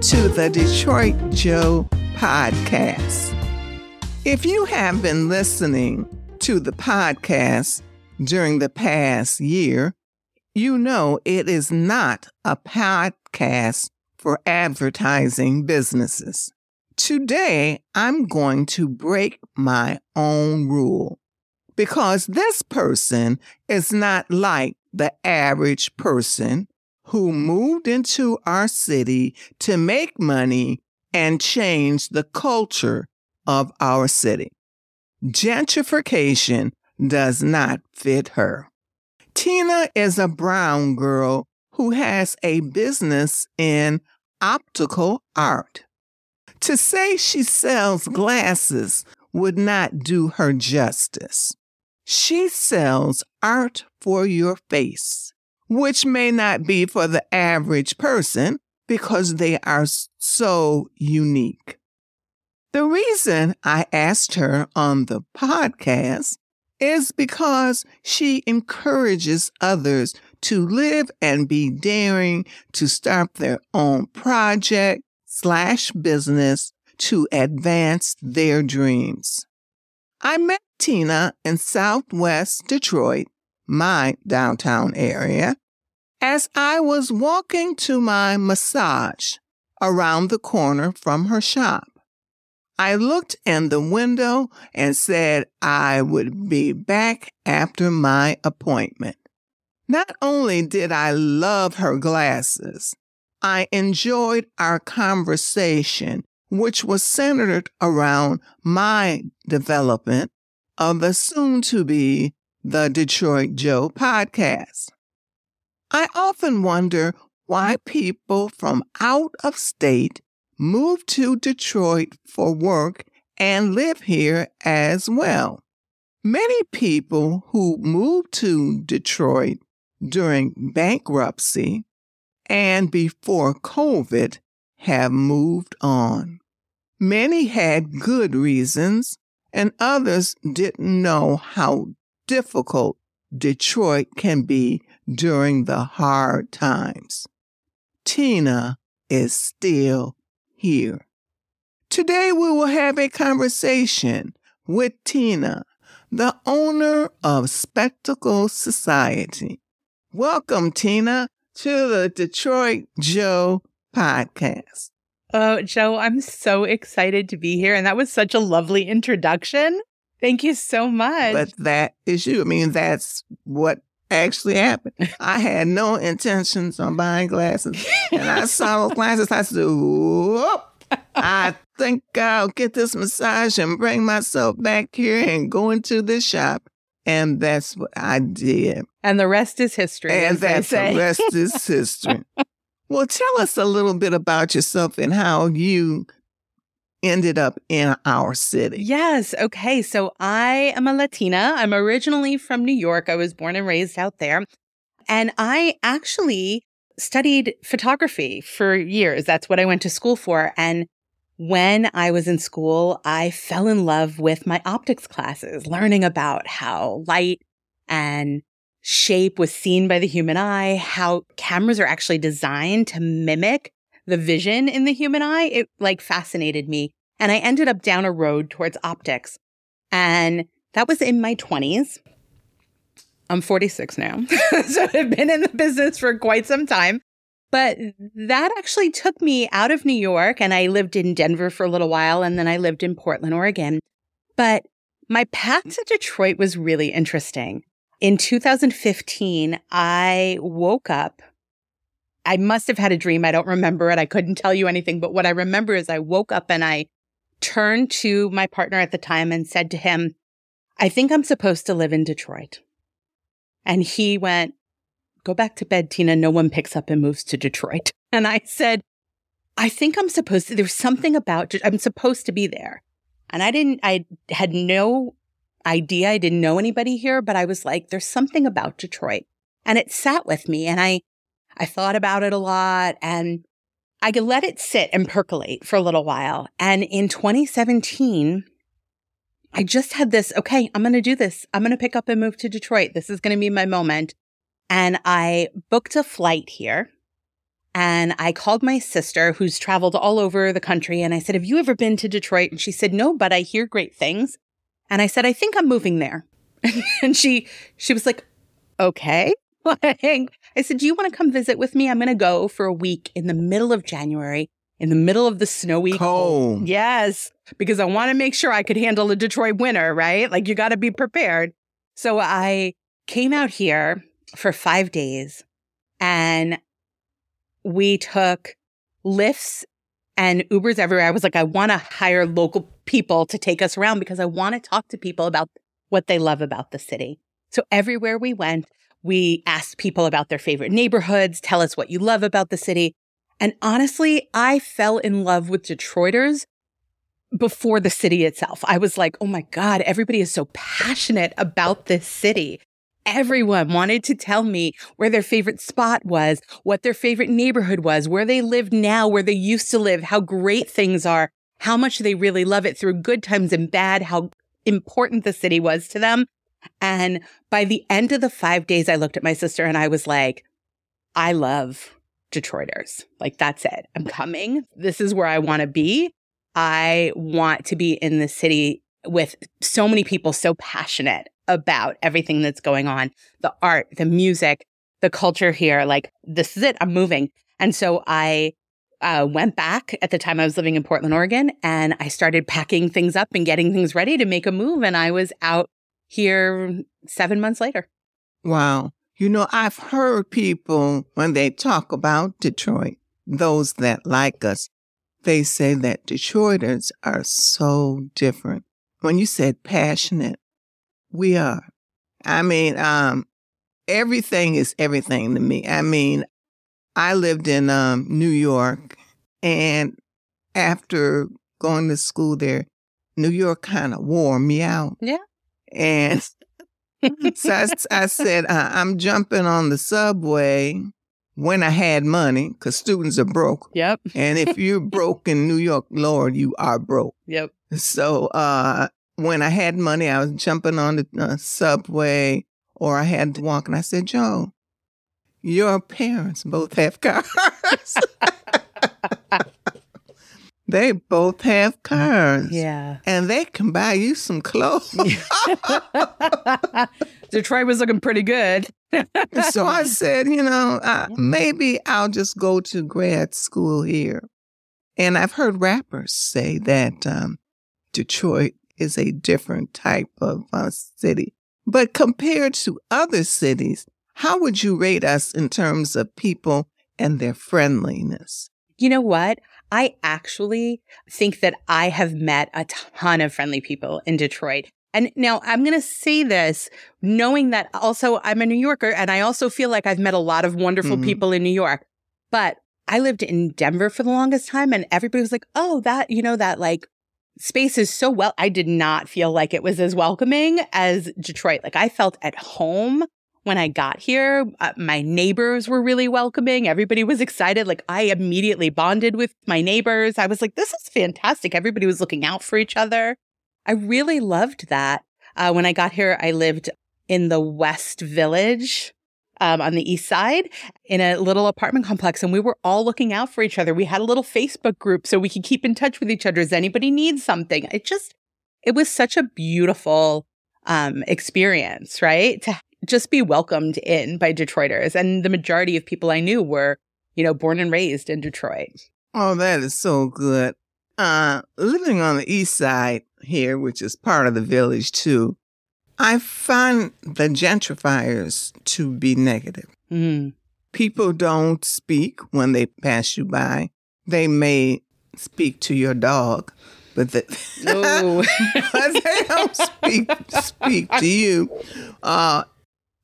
to the Detroit Joe podcast. If you have been listening to the podcast during the past year, you know it is not a podcast for advertising businesses. Today, I'm going to break my own rule because this person is not like the average person who moved into our city to make money and change the culture of our city. Gentrification does not fit her. Tina is a brown girl who has a business in optical art. To say she sells glasses would not do her justice. She sells art for your face, which may not be for the average person because they are so unique. The reason I asked her on the podcast is because she encourages others to live and be daring to start their own project slash business to advance their dreams. I met Tina in Southwest Detroit, my downtown area, as I was walking to my massage around the corner from her shop. I looked in the window and said I would be back after my appointment. Not only did I love her glasses, I enjoyed our conversation, which was centered around my development of the soon to be the Detroit Joe podcast. I often wonder why people from out of state move to Detroit for work and live here as well. Many people who moved to Detroit during bankruptcy and before COVID have moved on. Many had good reasons, and others didn't know how difficult Detroit can be during the hard times. Tina is still here. Today we will have a conversation with Tina, the owner of Spectacle Society. Welcome, Tina, to the Detroit Joe podcast. Oh, Joe, I'm so excited to be here. And that was such a lovely introduction. Thank you so much. But that is you. I mean, that's what actually happened. I had no intentions on buying glasses. And I saw those glasses. I said, Whoop, I think I'll get this massage and bring myself back here and go into this shop. And that's what I did. And the rest is history. And that's the rest is history. well, tell us a little bit about yourself and how you ended up in our city. Yes. Okay. So I am a Latina. I'm originally from New York. I was born and raised out there. And I actually studied photography for years. That's what I went to school for. And when I was in school, I fell in love with my optics classes, learning about how light and shape was seen by the human eye, how cameras are actually designed to mimic the vision in the human eye, it like fascinated me. And I ended up down a road towards optics. And that was in my 20s. I'm 46 now. so I've been in the business for quite some time. But that actually took me out of New York and I lived in Denver for a little while and then I lived in Portland, Oregon. But my path to Detroit was really interesting. In 2015, I woke up I must have had a dream. I don't remember it. I couldn't tell you anything. But what I remember is I woke up and I turned to my partner at the time and said to him, I think I'm supposed to live in Detroit. And he went, Go back to bed, Tina. No one picks up and moves to Detroit. And I said, I think I'm supposed to, there's something about, I'm supposed to be there. And I didn't, I had no idea. I didn't know anybody here, but I was like, there's something about Detroit. And it sat with me and I, I thought about it a lot and I let it sit and percolate for a little while. And in 2017, I just had this, okay, I'm going to do this. I'm going to pick up and move to Detroit. This is going to be my moment. And I booked a flight here And I called my sister, who's traveled all over the country, and I said, Have you ever been to Detroit? And she said, No, but I hear great things. And I said, I think I'm moving there. and she she was like, Okay. I said, Do you want to come visit with me? I'm going to go for a week in the middle of January, in the middle of the snowy Cold. Yes, because I want to make sure I could handle the Detroit winter, right? Like you got to be prepared. So I came out here for five days and we took Lyfts and Ubers everywhere. I was like, I want to hire local people to take us around because I want to talk to people about what they love about the city. So everywhere we went, we asked people about their favorite neighborhoods, tell us what you love about the city. And honestly, I fell in love with Detroiters before the city itself. I was like, oh my God, everybody is so passionate about this city. Everyone wanted to tell me where their favorite spot was, what their favorite neighborhood was, where they live now, where they used to live, how great things are, how much they really love it through good times and bad, how important the city was to them. And by the end of the five days, I looked at my sister and I was like, I love Detroiters. Like, that's it. I'm coming. This is where I want to be. I want to be in the city with so many people so passionate about everything that's going on the art, the music, the culture here. Like, this is it. I'm moving. And so I uh, went back at the time I was living in Portland, Oregon, and I started packing things up and getting things ready to make a move. And I was out here seven months later. Wow. You know, I've heard people when they talk about Detroit, those that like us, they say that Detroiters are so different. When you said passionate, we are. I mean, um, everything is everything to me. I mean, I lived in um, New York, and after going to school there, New York kind of wore me out. Yeah. And so I, I said, uh, I'm jumping on the subway when I had money because students are broke. Yep. And if you're broke in New York, Lord, you are broke. Yep. So uh, when I had money, I was jumping on the uh, subway or I had to walk. And I said, Joe, your parents both have cars. They both have cars. Yeah. And they can buy you some clothes. Detroit was looking pretty good. so I said, you know, uh, maybe I'll just go to grad school here. And I've heard rappers say that um, Detroit is a different type of uh, city. But compared to other cities, how would you rate us in terms of people and their friendliness? You know what? I actually think that I have met a ton of friendly people in Detroit. And now I'm going to say this knowing that also I'm a New Yorker and I also feel like I've met a lot of wonderful mm-hmm. people in New York. But I lived in Denver for the longest time and everybody was like, oh, that, you know, that like space is so well. I did not feel like it was as welcoming as Detroit. Like I felt at home when I got here, uh, my neighbors were really welcoming. Everybody was excited. Like I immediately bonded with my neighbors. I was like, this is fantastic. Everybody was looking out for each other. I really loved that. Uh, when I got here, I lived in the West Village um, on the east side in a little apartment complex, and we were all looking out for each other. We had a little Facebook group so we could keep in touch with each other. Does anybody need something? It just, it was such a beautiful um, experience, right? To just be welcomed in by Detroiters. And the majority of people I knew were, you know, born and raised in Detroit. Oh, that is so good. Uh, living on the east side here, which is part of the village too, I find the gentrifiers to be negative. Mm. People don't speak when they pass you by. They may speak to your dog, but, the, no. but they don't speak speak to you. Uh,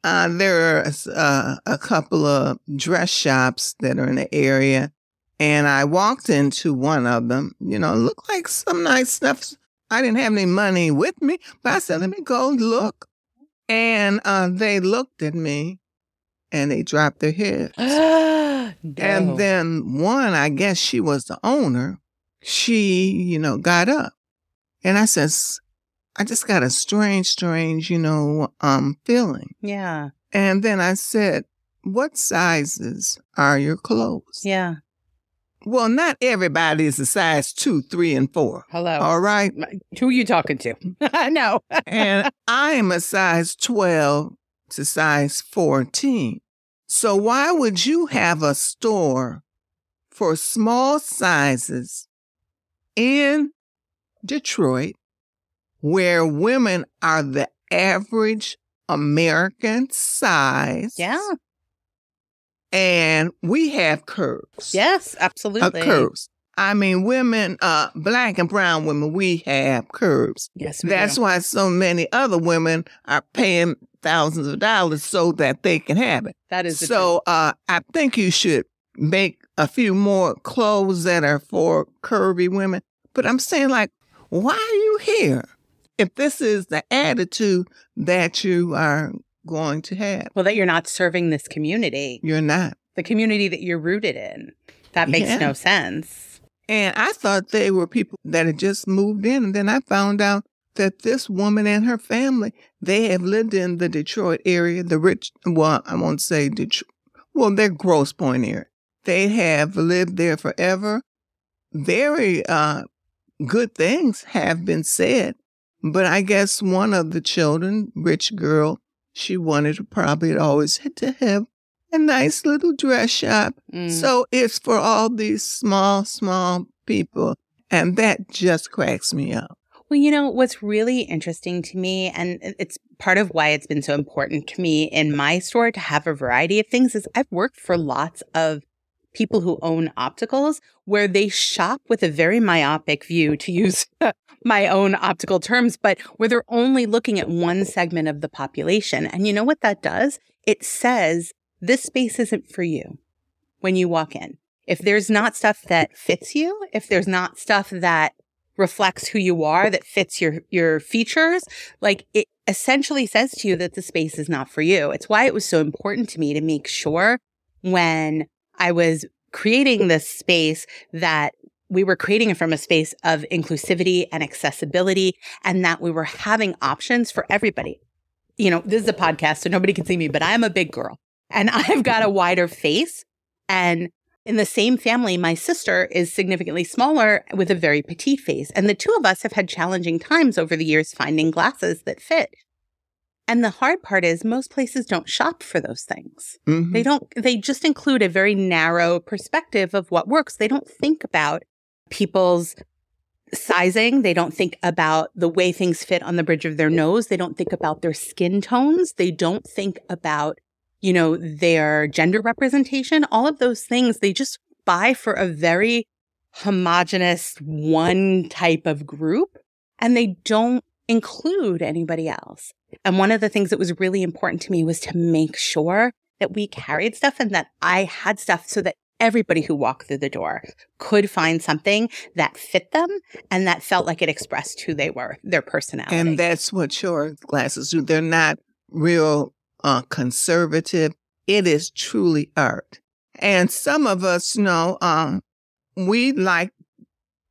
uh, there are uh, a couple of dress shops that are in the area, and I walked into one of them. You know, looked like some nice stuff. I didn't have any money with me, but I said, "Let me go look." And uh, they looked at me, and they dropped their heads. no. And then one, I guess she was the owner. She, you know, got up, and I says, I just got a strange, strange, you know, um, feeling. Yeah. And then I said, what sizes are your clothes? Yeah. Well, not everybody is a size two, three, and four. Hello. All right. Who are you talking to? no. and I am a size 12 to size 14. So why would you have a store for small sizes in Detroit where women are the average American size? Yeah. And we have curves. Yes, Uh, absolutely. curves. I mean, women, uh, black and brown women, we have curves. Yes, we That's do. why so many other women are paying thousands of dollars so that they can have it. that is So uh, I think you should make a few more clothes that are for curvy women. But I'm saying, like, why are you here? If this is the attitude that you are going to have, Well, that you're not serving this community, you're not. the community that you're rooted in. That makes Yeah. no sense. And I thought they were people that had just moved in. And then I found out that this woman and her family, they have lived in the Detroit area, the rich, well, I won't say Detroit, well, they're Grosse Pointe area. They have lived there forever. Very uh, good things have been said. But I guess one of the children, rich girl, she wanted to probably always had to have a nice little dress shop. Mm. So it's for all these small, small people. And that just cracks me up. Well, you know, what's really interesting to me, and it's part of why it's been so important to me in my store to have a variety of things, is I've worked for lots of people who own opticals where they shop with a very myopic view, to use my own optical terms, but where they're only looking at one segment of the population. And you know what that does? It says this space isn't for you when you walk in. If there's not stuff that fits you, if there's not stuff that reflects who you are, that fits your, your features, like it essentially says to you that the space is not for you. It's why it was so important to me to make sure when I was creating this space that we were creating it from a space of inclusivity and accessibility and that we were having options for everybody. You know, this is a podcast, so nobody can see me, but I'm a big girl and I've got a wider face. And in the same family, my sister is significantly smaller with a very petite face. And the two of us have had challenging times over the years finding glasses that fit. And the hard part is most places don't shop for those things. Mhm. They don't, they just include a very narrow perspective of what works. They don't think about people's sizing. They don't think about the way things fit on the bridge of their nose. They don't think about their skin tones. They don't think about, you know, their gender representation. All of those things they just buy for a very homogenous one type of group and they don't include anybody else. And one of the things that was really important to me was to make sure that we carried stuff and that I had stuff so that everybody who walked through the door could find something that fit them and that felt like it expressed who they were, their personality. And that's what your glasses do. They're not real uh, conservative. It is truly art. And some of us know, um, we like,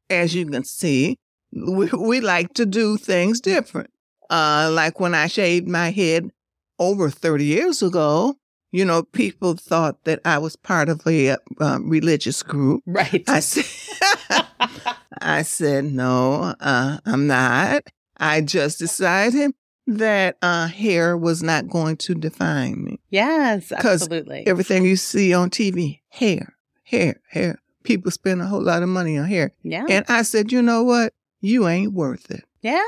as you can see, we, we like to do things different. Uh, like when I shaved my head over 30 years ago, you know, people thought that I was part of a uh, religious group. right. I said, I said, no, uh, I'm not. I just decided that uh, hair was not going to define me. yes, absolutely. Everything you see on TV, hair, hair, hair. People spend a whole lot of money on hair. yeah. And I said, you know what? You ain't worth it. yeah.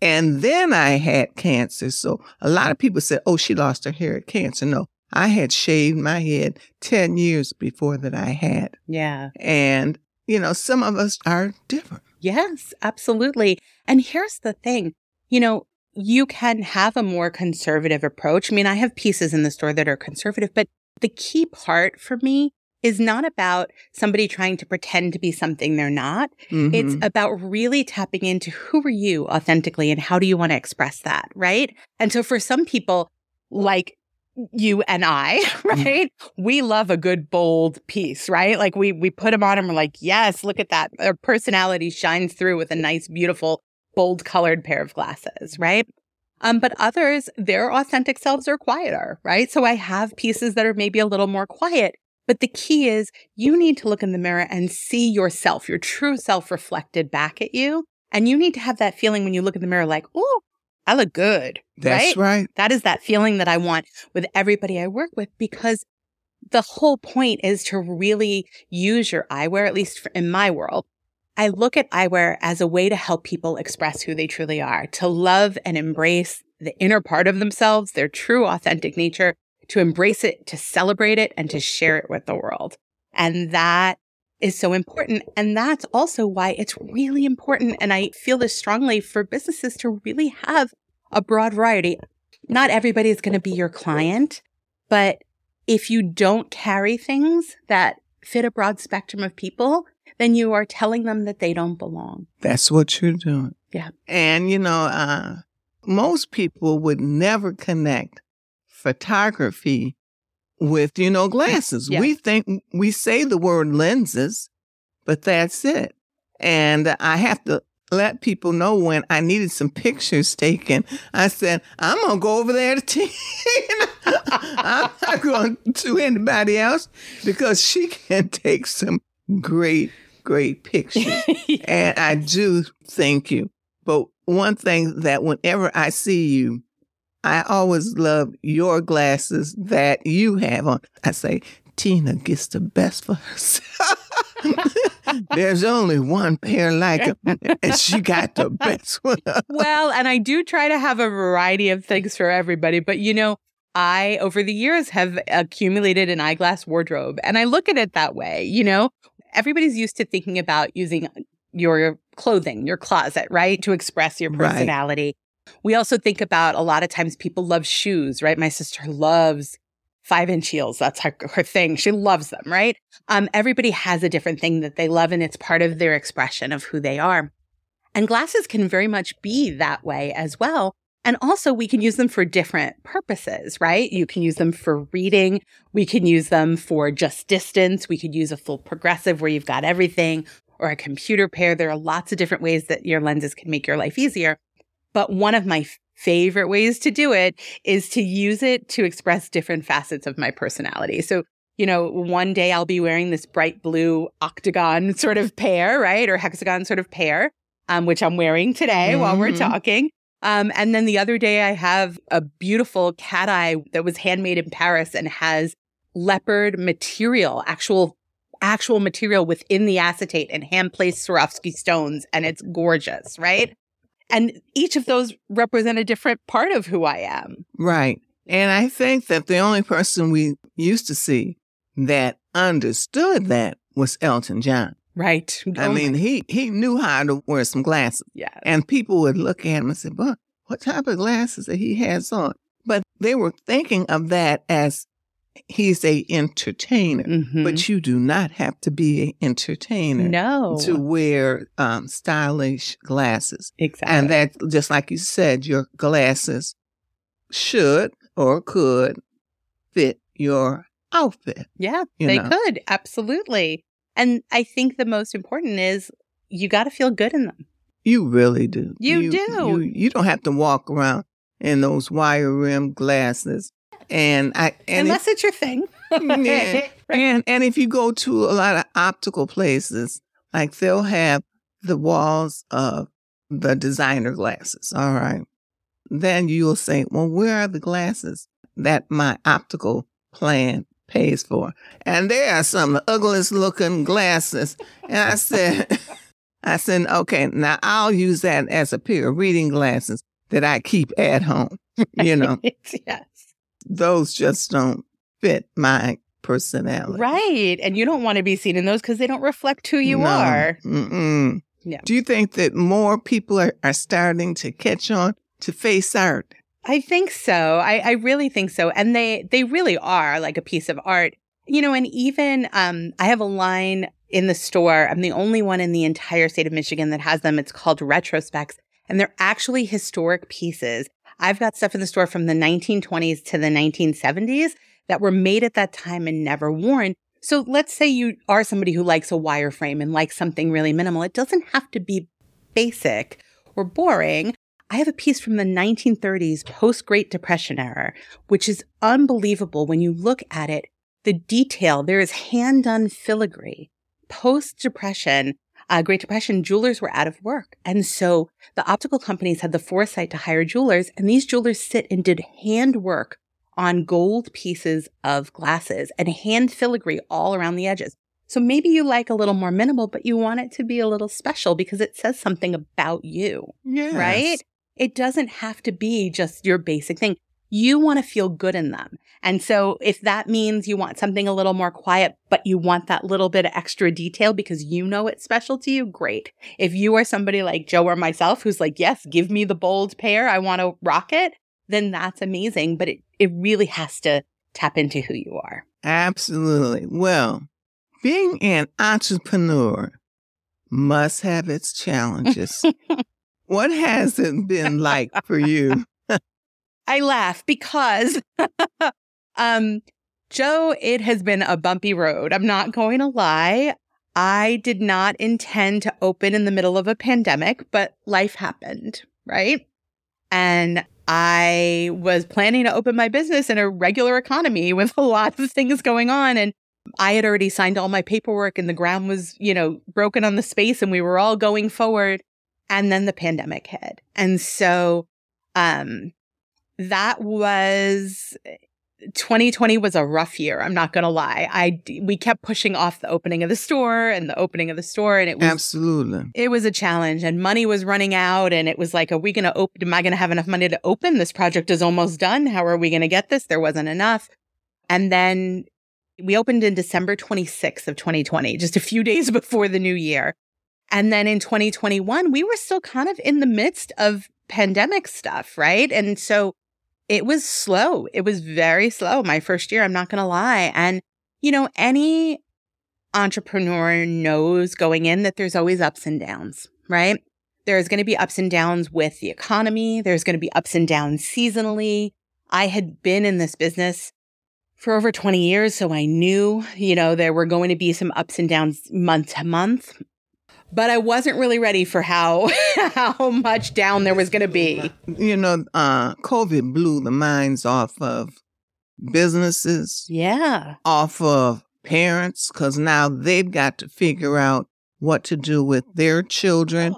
And then I had cancer. So a lot of people said, oh, she lost her hair at cancer. No, I had shaved my head 10 years before that I had. Yeah. And, you know, some of us are different. Yes, absolutely. And here's the thing you know, you can have a more conservative approach. I mean, I have pieces in the store that are conservative, but the key part for me is not about somebody trying to pretend to be something they're not. It's Mhm. about really tapping into who are you authentically and how do you want to express that, right? And so for some people, like you and I, right? We love a good bold piece, right? Like we we put them on and we're like, yes, look at that. Our personality shines through with a nice, beautiful, bold colored pair of glasses, right? Um, but others, their authentic selves are quieter, right? So I have pieces that are maybe a little more quiet. But the key is you need to look in the mirror and see yourself, your true self reflected back at you. And you need to have that feeling when you look in the mirror, like, oh, I look good. That's right? right. That is that feeling that I want with everybody I work with because the whole point is to really use your eyewear, at least in my world. I look at eyewear as a way to help people express who they truly are, to love and embrace the inner part of themselves, their true authentic nature, to embrace it, to celebrate it, and to share it with the world. And that is so important. And that's also why it's really important. And I feel this strongly for businesses to really have a broad variety. Not everybody is going to be your client, but if you don't carry things that fit a broad spectrum of people, then you are telling them that they don't belong. That's what you're doing. Yeah. And, you know, uh, most people would never connect photography with, you know, glasses. Yeah. We think we say the word lenses, but that's it. And I have to let people know when I needed some pictures taken. I said, I'm going to go over there to Tina. I'm not going to anybody else because she can take some great, great pictures. and I do thank you. But one thing that whenever I see you, I always love your glasses that you have on. I say, Tina gets the best for herself. There's only one pair like them, and she got the best one. well, and I do try to have a variety of things for everybody, but you know, I, over the years, have accumulated an eyeglass wardrobe, and I look at it that way. You know, everybody's used to thinking about using your clothing, your closet, right, to express your personality. Right. We also think about a lot of times people love shoes, right? My sister loves five inch heels. That's her, her thing. She loves them, right? Um, everybody has a different thing that they love and it's part of their expression of who they are. And glasses can very much be that way as well. And also we can use them for different purposes, right? You can use them for reading. We can use them for just distance. We could use a full progressive where you've got everything or a computer pair. There are lots of different ways that your lenses can make your life easier. But one of my favorite ways to do it is to use it to express different facets of my personality. So, you know, one day I'll be wearing this bright blue octagon sort of pair, right? Or hexagon sort of pair, um, which I'm wearing today mm-hmm. while we're mm-hmm. talking. Um, and then the other day I have a beautiful cat eye that was handmade in Paris and has leopard material, actual actual material within the acetate and hand placed Swarovski stones. And it's gorgeous, right? And each of those represent a different part of who I am. Right. And I think that the only person we used to see that understood that was Elton John. Right. I oh mean, he he knew how to wear some glasses. Yeah. And people would look at him and say, "But what type of glasses that he has on?" But they were thinking of that as he's a entertainer, mm-hmm. but you do not have to be an entertainer no. to wear um, stylish glasses. Exactly. And that, just like you said, your glasses should or could fit your outfit. Yeah, they know? could. Absolutely. And I think the most important is you got to feel good in them. You really do. You, you do. You, you don't have to walk around in those wire rim glasses and I and unless if, it's your thing. yeah. And and if you go to a lot of optical places, like they'll have the walls of the designer glasses. All right. Then you'll say, Well, where are the glasses that my optical plan pays for? And there are some of ugliest looking glasses. And I said I said, okay, now I'll use that as a pair of reading glasses that I keep at home. You know. yes those just don't fit my personality. Right. And you don't want to be seen in those because they don't reflect who you no. are. Mm-mm. Yeah. Do you think that more people are, are starting to catch on to face art? I think so. I, I really think so. And they they really are like a piece of art. You know, and even um, I have a line in the store. I'm the only one in the entire state of Michigan that has them. It's called Retrospecs. And they're actually historic pieces I've got stuff in the store from the 1920s to the 1970s that were made at that time and never worn. So let's say you are somebody who likes a wireframe and likes something really minimal. It doesn't have to be basic or boring. I have a piece from the 1930s post Great Depression era, which is unbelievable when you look at it. The detail, there is hand done filigree. Post Depression, uh, Great Depression, jewelers were out of work. And so the optical companies had the foresight to hire jewelers, and these jewelers sit and did hand work on gold pieces of glasses and hand filigree all around the edges. So maybe you like a little more minimal, but you want it to be a little special because it says something about you, Yes. right? It doesn't have to be just your basic thing. You want to feel good in them. And so if that means you want something a little more quiet, but you want that little bit of extra detail because you know it's special to you, great. If you are somebody like Joe or myself who's like, yes, give me the bold pair, I want to rock it, then that's amazing. But it, it really has to tap into who you are. Absolutely. Well, being an entrepreneur must have its challenges. what has it been like for you? I laugh because, um, Joe, it has been a bumpy road. I'm not going to lie. I did not intend to open in the middle of a pandemic, but life happened, right? And I was planning to open my business in a regular economy with a lot of things going on. And I had already signed all my paperwork and the ground was, you know, broken on the space and we were all going forward. And then the pandemic hit. And so, um, that was 2020 was a rough year. I'm not going to lie. I, we kept pushing off the opening of the store and the opening of the store. And it was, Absolutely. it was a challenge and money was running out. And it was like, are we going to open? Am I going to have enough money to open? This project is almost done. How are we going to get this? There wasn't enough. And then we opened in December 26th of 2020, just a few days before the new year. And then in 2021, we were still kind of in the midst of pandemic stuff, right? And so it was slow. It was very slow my first year. I'm not going to lie. And, you know, any entrepreneur knows going in that there's always ups and downs, right? There's going to be ups and downs with the economy. There's going to be ups and downs seasonally. I had been in this business for over 20 years. So I knew, you know, there were going to be some ups and downs month to month, but I wasn't really ready for how, how much down there was going to be. You know, uh, COVID blew the minds off of businesses, Yeah. off of parents, because now they've got to figure out what to do with their children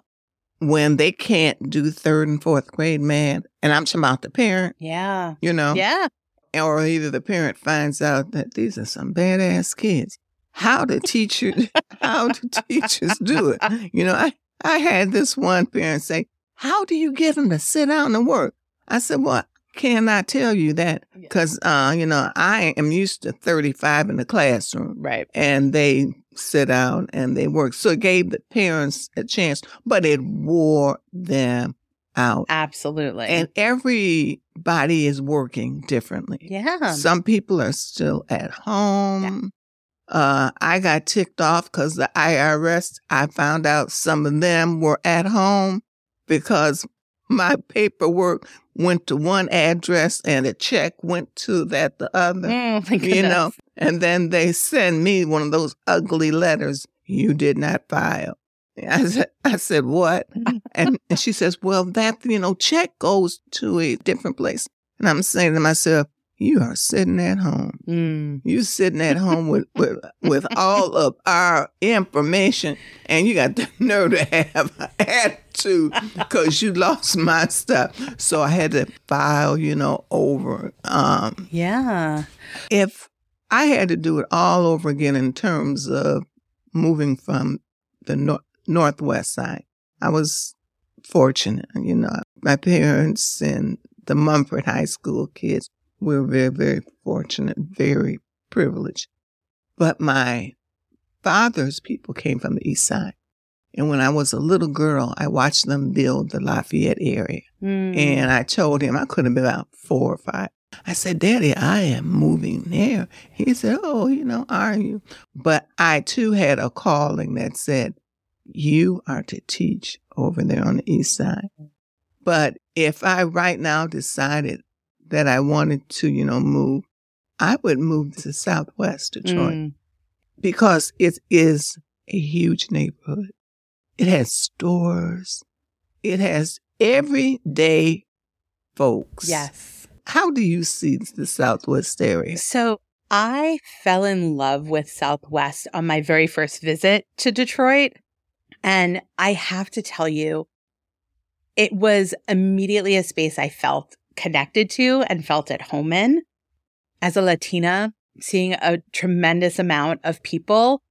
when they can't do third and fourth grade math. And I'm talking about the parent, Yeah. you know, Yeah. or either the parent finds out that these are some badass kids. How do teachers, how do teachers do it? You know, I, I had this one parent say, how do you get them to sit down and work? I said, well, can I tell you that? Because, uh, you know, I am used to 35 in the classroom Right. and they sit down and they work. So it gave the parents a chance, but it wore them out. Absolutely. And everybody is working differently. yeah. Some people are still at home. Uh, I got ticked off because the IRS, I found out some of them were at home because my paperwork went to one address and a check went to that the other, Mm, you know, and then they send me one of those ugly letters you did not file. I said, I said, what? And, and she says, well, that, you know, check goes to a different place. And I'm saying to myself, you are sitting at home. Mm. You sitting at home with, with, with all of our information and you got the nerve to have an attitude because you lost my stuff. So I had to file, you know, over. Um, Yeah. if I had to do it all over again in terms of moving from the nor- northwest side, I was fortunate. You know, my parents and the Mumford High School kids were very, very fortunate, very privileged. But my father's people came from the east side. And when I was a little girl, I watched them build the Lafayette area. Mm. And I told him I could have been about four or five. I said, Daddy, I am moving there. He said, Oh, you know, are you? But I too had a calling that said, You are to teach over there on the east side. But if I right now decided that I wanted to, you know, move, I would move to Southwest Detroit Mm. because it is a huge neighborhood. It has stores. It has everyday folks. Yes. How do you see the Southwest area? So I fell in love with Southwest on my very first visit to Detroit. And I have to tell you, it was immediately a space I felt connected to and felt at home in. As a Latina, seeing a tremendous amount of people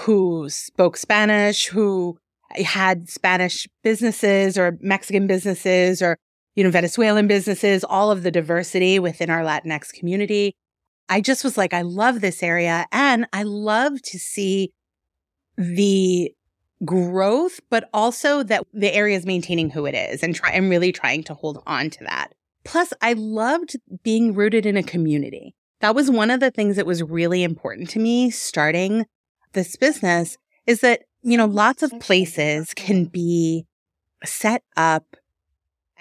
who spoke Spanish, who had Spanish businesses or Mexican businesses or, you know, Venezuelan businesses, all of the diversity within our Latinx community. I just was like, I love this area and I love to see the growth, but also that the area is maintaining who it is and try and really trying to hold on to that. Plus, I loved being rooted in a community. That was one of the things that was really important to me starting this business is that, you know, lots of places can be set up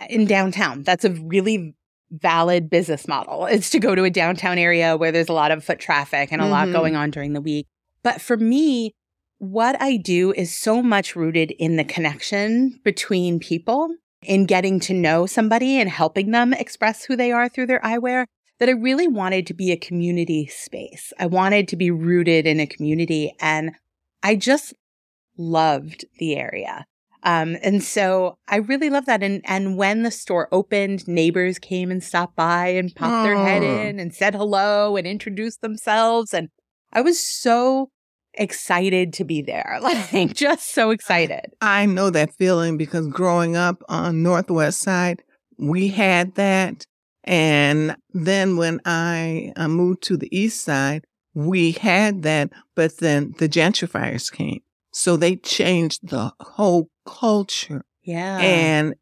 in downtown. That's a really valid business model is to go to a downtown area where there's a lot of foot traffic and a mm-hmm. lot going on during the week. But for me, what I do is so much rooted in the connection between people, in getting to know somebody and helping them express who they are through their eyewear, that I really wanted to be a community space. I wanted to be rooted in a community and I just loved the area. Um, and so I really love that. And, and when the store opened, neighbors came and stopped by and popped oh. their head in and said hello and introduced themselves. And I was so excited to be there. Like just so excited. I know that feeling because growing up on Northwest side, we had that. And then when I uh, moved to the east side, we had that, but then the gentrifiers came. So they changed the whole culture. Yeah. And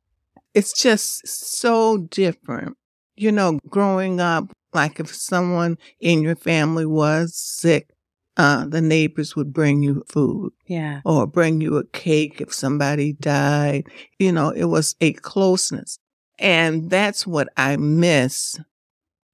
it's just so different. You know, growing up, like if someone in your family was sick, uh, the neighbors would bring you food. Yeah. Or bring you a cake if somebody died. You know, it was a closeness. And that's what I miss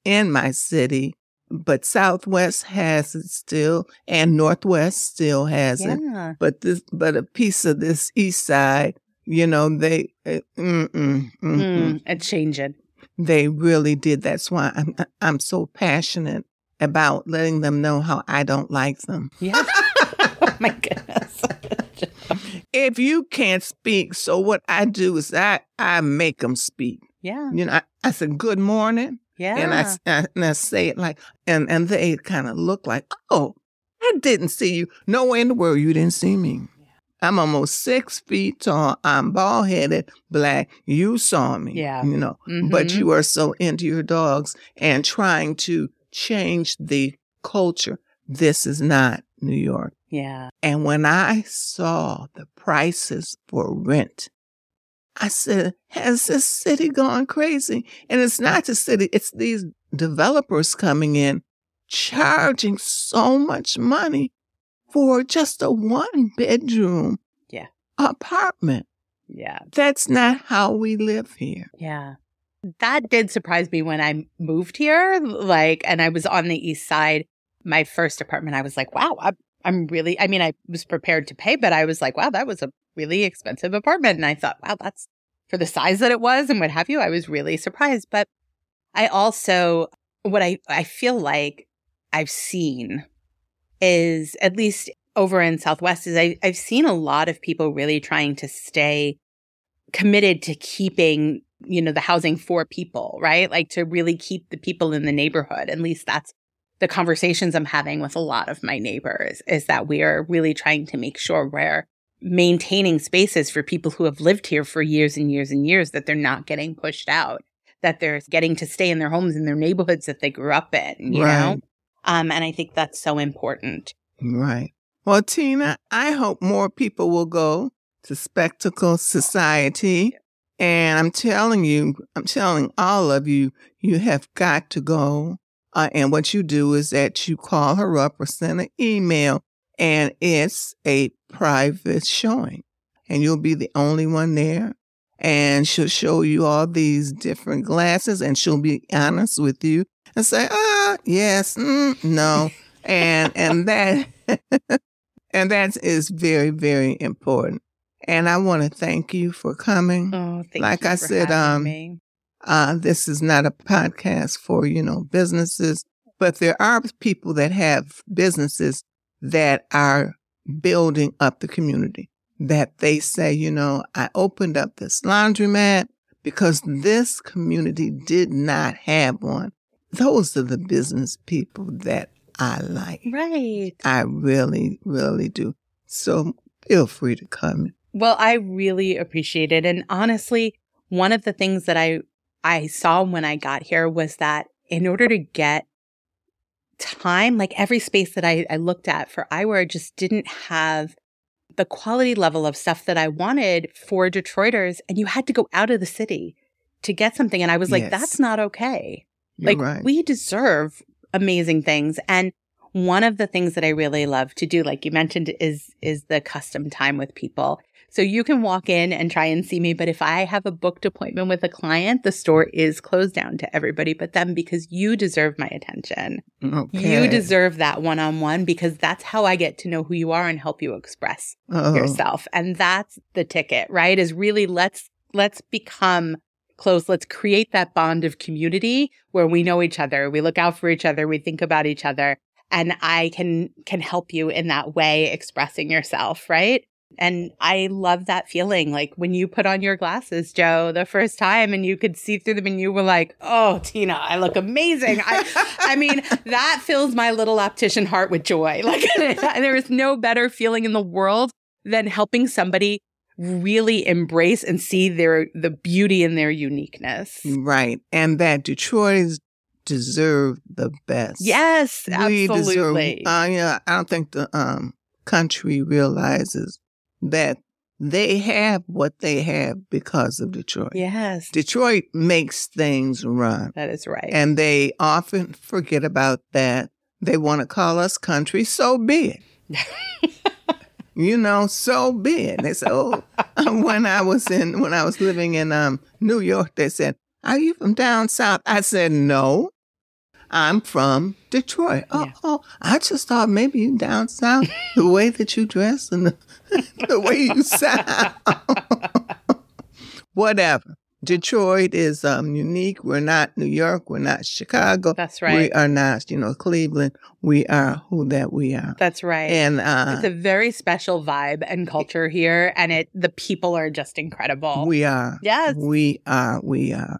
in my city but Southwest has it still, and Northwest still has yeah. it. But this, but a piece of this East Side, you know, they, uh, mm, mm, mm, it's changing. They really did. That's why I'm, I'm so passionate about letting them know how I don't like them. Yeah. oh my goodness. if you can't speak, so what I do is I I make them speak. Yeah. You know, I, I said good morning. Yeah. And I, and I say it like, and, and they kind of look like, oh, I didn't see you. Nowhere in the world you didn't see me. I'm almost six feet tall. I'm bald headed, black. You saw me. Yeah. You know, mm-hmm. but you are so into your dogs and trying to change the culture. This is not New York. Yeah. And when I saw the prices for rent I said, has this city gone crazy? And it's not the city, it's these developers coming in charging so much money for just a one bedroom yeah. apartment. Yeah. That's not how we live here. Yeah. That did surprise me when I moved here. Like, and I was on the east side, my first apartment. I was like, wow, I'm, I'm really, I mean, I was prepared to pay, but I was like, wow, that was a really expensive apartment. And I thought, wow, that's for the size that it was and what have you. I was really surprised. But I also, what I, I feel like I've seen is at least over in Southwest is I, I've seen a lot of people really trying to stay committed to keeping, you know, the housing for people, right? Like to really keep the people in the neighborhood. At least that's the conversations I'm having with a lot of my neighbors is that we are really trying to make sure we're maintaining spaces for people who have lived here for years and years and years that they're not getting pushed out, that they're getting to stay in their homes in their neighborhoods that they grew up in, you right. know? Um, and I think that's so important. Right. Well, Tina, I hope more people will go to Spectacle Society. And I'm telling you, I'm telling all of you, you have got to go. Uh, and what you do is that you call her up or send an email and it's a private showing. And you'll be the only one there. And she'll show you all these different glasses and she'll be honest with you and say ah yes mm, no. And and that and that is very very important And I want to thank you for coming. Oh, thank Like you I for said, having um, me. Uh, this is not a podcast for, you know, businesses, but there are people that have businesses that are building up the community that they say, you know, I opened up this laundromat because this community did not have one. Those are the business people that I like. Right. I really, really do. So feel free to come. Well, I really appreciate it. And honestly, one of the things that I I saw when I got here was that in order to get time, like every space that I, I looked at for eyewear just didn't have the quality level of stuff that I wanted for Detroiters. And you had to go out of the city to get something. And I was like, Yes. that's not okay. You're like right. we deserve amazing things. And one of the things that I really love to do, like you mentioned, is is the custom time with people. So you can walk in and try and see me, but if I have a booked appointment with a client, the store is closed down to everybody but them because you deserve my attention. okay. You deserve that one-on-one because that's how I get to know who you are and help you express Oh, yourself. And that's the ticket, right? Is really let's let's become close. Let's create that bond of community where we know each other, we look out for each other, we think about each other, and I can can help you in that way expressing yourself, right? And I love that feeling like when you put on your glasses, Joe, the first time and you could see through them and you were like, "Oh, Tina, I look amazing." I I mean, that fills my little optician heart with joy. Like there is no better feeling in the world than helping somebody really embrace and see their the beauty in their uniqueness. Right. And that Detroiters deserve the best. Yes, We deserve, absolutely. uh, yeah, I don't think the um, country realizes that they have what they have because of Detroit. yes, Detroit makes things run. that is right. And they often forget about that. They want to call us country, so be it. you know, so be it. They said, oh, when I was in, when I was living in um, New York, they said, are you from down south? I said, no, I'm from Detroit. Oh, Yeah. oh, I just thought maybe you down south, the way that you dress and the, the way you sound. Whatever. Detroit is um, unique. We're not New York. We're not Chicago. That's right. We are not, you know, Cleveland. We are who that we are. That's right. And uh, it's a very special vibe and culture here, and it the people are just incredible. we are. yes, We are. We are.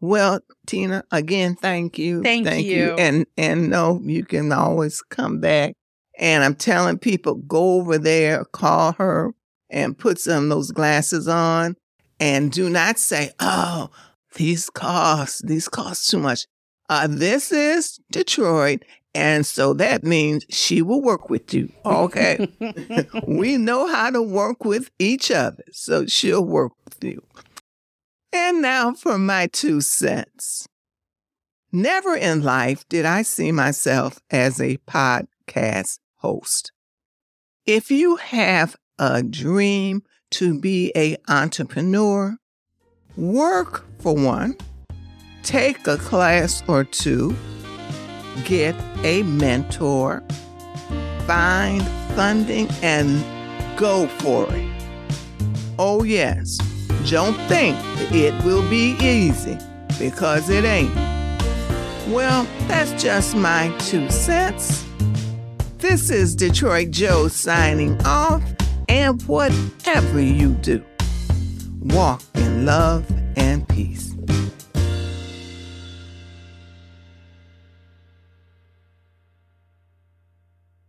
Well, Tina, again, thank you. Thank you. And and no, you can always come back. And I'm telling people, go over there, call her, and put some of those glasses on. And do not say, "Oh, these cost. These cost too much." Uh, this is Detroit, and so that means she will work with you. Okay. we know how to work with each other, so she'll work with you. And now for my two cents. Never in life did I see myself as a podcast host. If you have a dream to be a entrepreneur, work for one, take a class or two, get a mentor, find funding, and go for it. Oh, yes, don't think it will be easy because it ain't. Well, that's just my two cents. This is Detroit Joe signing off, and whatever you do, walk in love and peace.